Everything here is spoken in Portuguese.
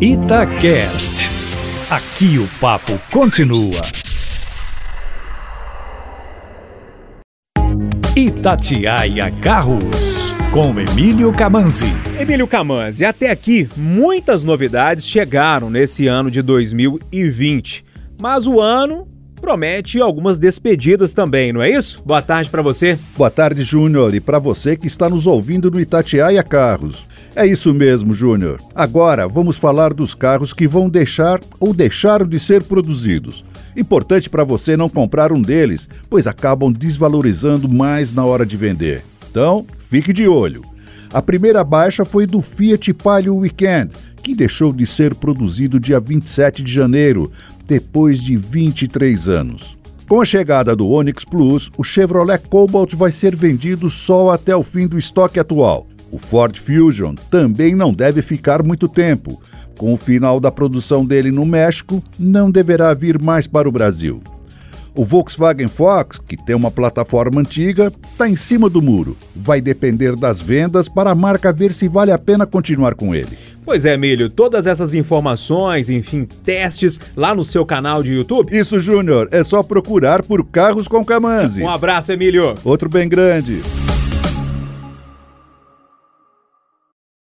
Itacast. Aqui o papo continua. Itatiaia Carros, com Emílio Camanzi. Emílio Camanzi, até aqui muitas novidades chegaram nesse ano de 2020. Mas o ano promete algumas despedidas também, não é isso? Boa tarde para você. Boa tarde, Júnior, e para você que está nos ouvindo no Itatiaia Carros. É isso mesmo, Júnior. Agora vamos falar dos carros que vão deixar ou deixaram de ser produzidos. Importante para você não comprar um deles, pois acabam desvalorizando mais na hora de vender. Então, fique de olho. A primeira baixa foi do Fiat Palio Weekend, que deixou de ser produzido dia 27 de janeiro, depois de 23 anos. Com a chegada do Onix Plus, o Chevrolet Cobalt vai ser vendido só até o fim do estoque atual. O Ford Fusion também não deve ficar muito tempo. Com o final da produção dele no México, não deverá vir mais para o Brasil. O Volkswagen Fox, que tem uma plataforma antiga, está em cima do muro. Vai depender das vendas para a marca ver se vale a pena continuar com ele. Pois é, Emílio, todas essas informações, enfim, testes lá no seu canal de YouTube. Isso, Júnior, é só procurar por Carros com Camanzi. Um abraço, Emílio. Outro bem grande.